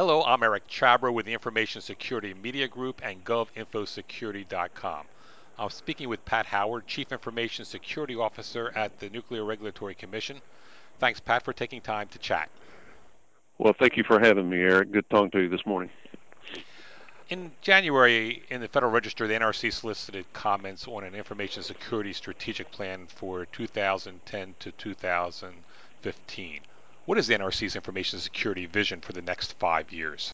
Hello, I'm Eric Chabrow with the Information Security Media Group and GovInfoSecurity.com. I'm speaking with Pat Howard, Chief Information Security Officer at the Nuclear Regulatory Commission. Thanks, Pat, for taking time to chat. Well, thank you for having me, Eric. Good talking to you this morning. In January, in the Federal Register, the NRC solicited comments on an information security strategic plan for 2010 to 2015. What is the NRC's information security vision for the next five years?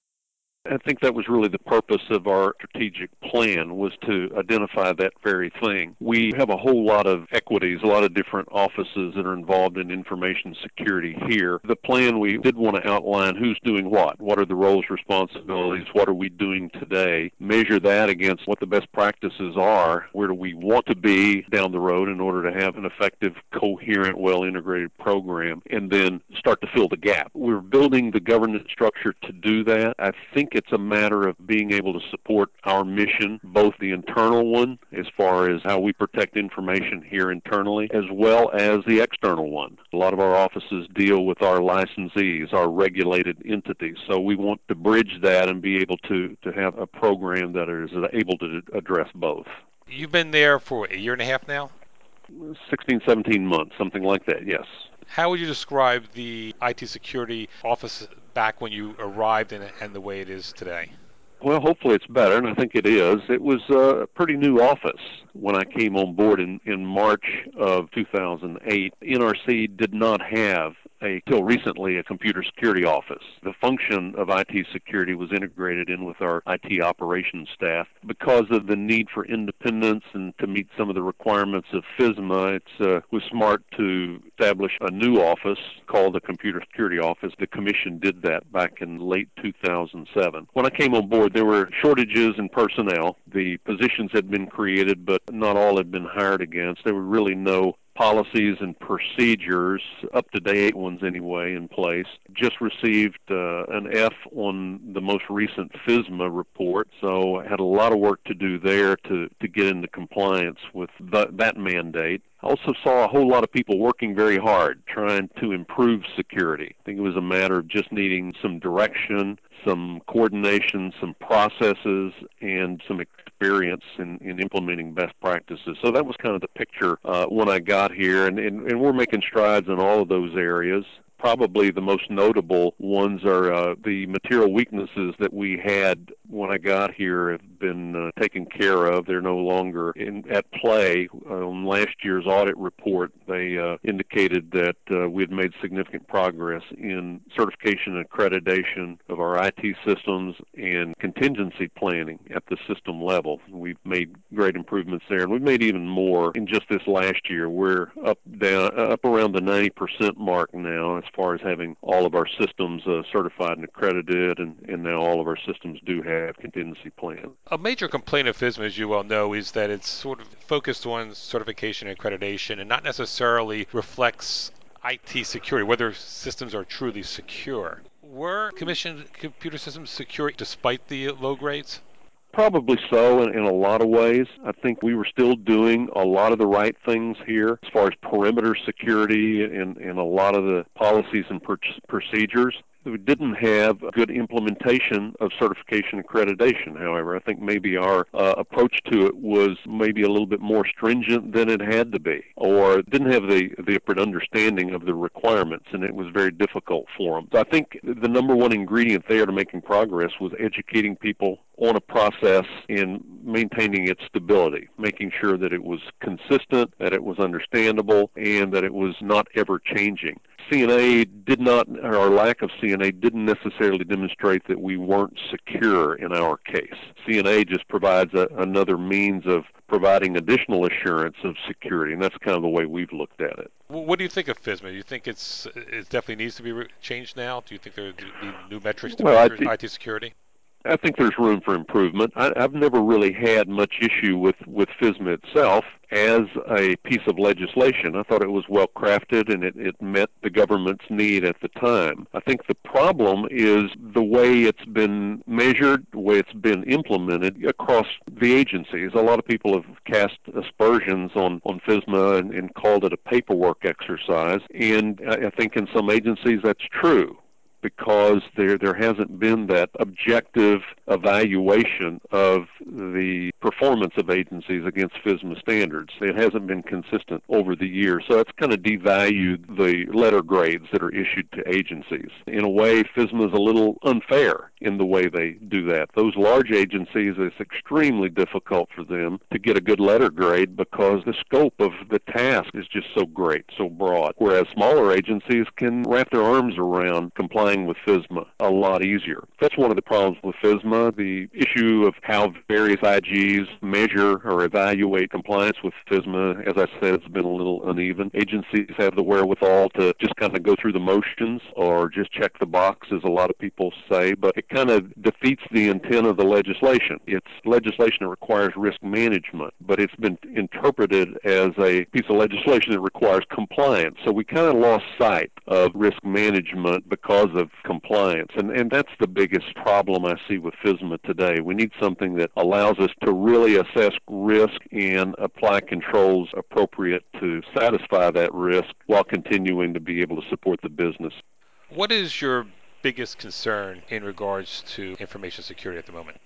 I think that was really the purpose of our strategic plan was to identify that very thing. We have a whole lot of equities, a lot of different offices that are involved in information security here. The plan we did want to outline who's doing what, what are the roles, responsibilities, what are we doing today, measure that against what the best practices are, where do we want to be down the road in order to have an effective, coherent, well integrated program, and then start to fill the gap. We're building the governance structure to do that. I think it's a matter of being able to support our mission, both the internal one, as far as how we protect information here internally, as well as the external one. A lot of our offices deal with our licensees, our regulated entities. So we want to bridge that and be able to, to have a program that is able to address both. You've been there for a year and a half now? 16, 17 months, something like that, yes. How would you describe the IT security office back when you arrived and, and the way it is today? Well, hopefully it's better, and I think it is. It was uh, a pretty new office when I came on board in, in March of 2008. NRC did not have a till recently a computer security office. The function of IT security was integrated in with our IT operations staff because of the need for independence and to meet some of the requirements of FISMA. It uh, was smart to establish a new office called the Computer Security Office. The Commission did that back in late 2007. When I came on board, there were shortages in personnel. The positions had been created, but not all had been hired against. There were really no policies and procedures, up to date ones anyway, in place. Just received uh, an F on the most recent FISMA report, so I had a lot of work to do there to, to get into compliance with the, that mandate. I also saw a whole lot of people working very hard trying to improve security. I think it was a matter of just needing some direction, some coordination, some processes, and some experience in, in implementing best practices. So that was kind of the picture uh, when I got here, and, and, and we're making strides in all of those areas probably the most notable ones are uh, the material weaknesses that we had when I got here have been uh, taken care of. They're no longer in, at play. On last year's audit report, they uh, indicated that uh, we had made significant progress in certification and accreditation of our IT systems and contingency planning at the system level. We've made great improvements there, and we've made even more in just this last year. We're up down up around the 90% mark now as far as having all of our systems uh, certified and accredited, and, and now all of our systems do have contingency plans. A major complaint of FISMA, as you well know, is that it's sort of focused on certification and accreditation and not necessarily reflects IT security, whether systems are truly secure. Were commissioned computer systems secure despite the low grades? Probably so in, in a lot of ways. I think we were still doing a lot of the right things here as far as perimeter security and, and a lot of the policies and pr- procedures. We didn't have good implementation of certification accreditation, however. I think maybe our uh, approach to it was maybe a little bit more stringent than it had to be, or didn't have the, the appropriate understanding of the requirements, and it was very difficult for them. So I think the number one ingredient there to making progress was educating people on a process in maintaining its stability, making sure that it was consistent, that it was understandable, and that it was not ever changing. CNA did not, or our lack of CNA didn't necessarily demonstrate that we weren't secure in our case. CNA just provides a, another means of providing additional assurance of security, and that's kind of the way we've looked at it. What do you think of FISMA? Do you think it's it definitely needs to be re- changed now? Do you think there need new metrics to well, measure IT security? I think there's room for improvement. I, I've never really had much issue with, with FISMA itself as a piece of legislation. I thought it was well crafted and it, it met the government's need at the time. I think the problem is the way it's been measured, the way it's been implemented across the agencies. A lot of people have cast aspersions on, on FISMA and, and called it a paperwork exercise, and I, I think in some agencies that's true because there there hasn't been that objective evaluation of the performance of agencies against FISMA standards. It hasn't been consistent over the years, so it's kind of devalued the letter grades that are issued to agencies. In a way, FISMA is a little unfair in the way they do that. Those large agencies, it's extremely difficult for them to get a good letter grade because the scope of the task is just so great, so broad. Whereas smaller agencies can wrap their arms around with FISMA a lot easier. That's one of the problems with FISMA, the issue of how various IGs measure or evaluate compliance with FISMA. as I said, it's been a little uneven. Agencies have the wherewithal to just kind of go through the motions or just check the box, as a lot of people say, but it kind of defeats the intent of the legislation. It's legislation that requires risk management, but it's been interpreted as a piece of legislation that requires compliance. So we kind of lost sight of risk management because of compliance. And, and that's the biggest problem I see with FISMA today. We need something that allows us to really assess risk and apply controls appropriate to satisfy that risk while continuing to be able to support the business. What is your biggest concern in regards to information security at the moment?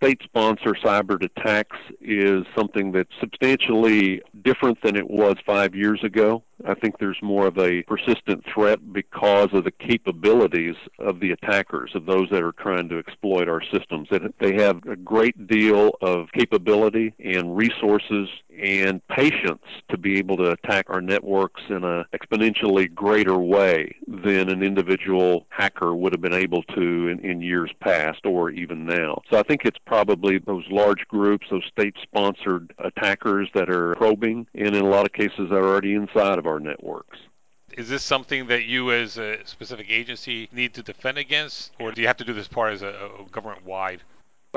state sponsor cyber attacks is something that's substantially different than it was five years ago. I think there's more of a persistent threat because of the capabilities of the attackers, of those that are trying to exploit our systems. That They have a great deal of capability and resources and patience to be able to attack our networks in an exponentially greater way than an individual hacker would have been able to in, in years past or even now. So I think it's probably those large groups, those state sponsored attackers that are probing, and in a lot of cases are already inside of our networks. Is this something that you, as a specific agency, need to defend against, or do you have to do this part as a, a government wide?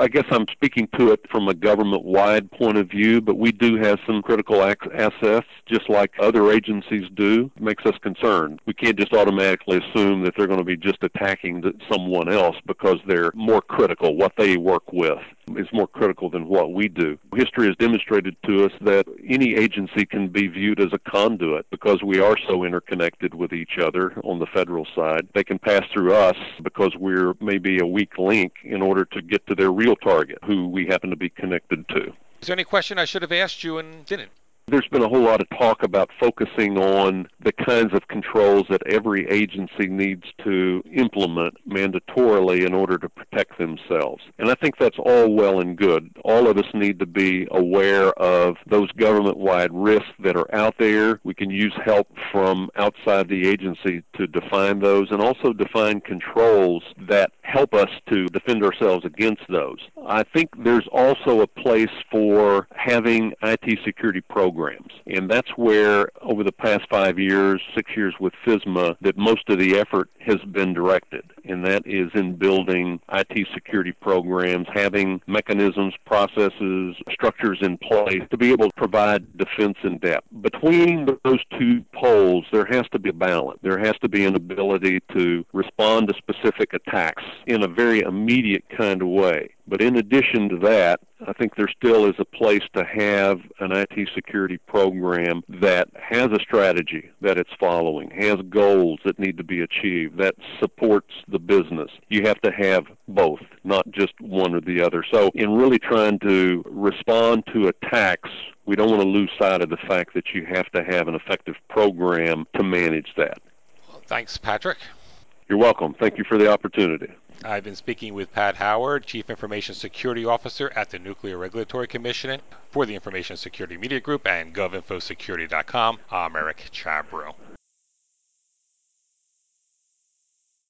I guess I'm speaking to it from a government wide point of view, but we do have some critical assets, just like other agencies do. It makes us concerned. We can't just automatically assume that they're going to be just attacking someone else because they're more critical. What they work with is more critical than what we do. History has demonstrated to us that any agency can be viewed as a conduit because we are so interconnected with each other on the federal side. They can pass through us because we're maybe a weak link in order to get to their real target, who we happen to be connected to. Is there any question I should have asked you and didn't? There's been a whole lot of talk about focusing on the kinds of controls that every agency needs to implement mandatorily in order to protect themselves. And I think that's all well and good. All of us need to be aware of those government wide risks that are out there. We can use help from outside the agency to define those and also define controls that help us to defend ourselves against those. I think there's also a place for having IT security programs programs. And that's where, over the past five years, six years with FISMA, that most of the effort has been directed. And that is in building IT security programs, having mechanisms, processes, structures in place to be able to provide defense in depth. Between those two poles, there has to be a balance. There has to be an ability to respond to specific attacks in a very immediate kind of way. But in addition to that, I think there still is a place to have an IT security program that has a strategy that it's following, has goals that need to be achieved, that supports the business. You have to have both, not just one or the other. So, in really trying to respond to attacks, we don't want to lose sight of the fact that you have to have an effective program to manage that. Well, thanks, Patrick. You're welcome. Thank you for the opportunity. I've been speaking with Pat Howard, Chief Information Security Officer at the Nuclear Regulatory Commission for the Information Security Media Group and GovInfoSecurity.com. I'm Eric Chabrow.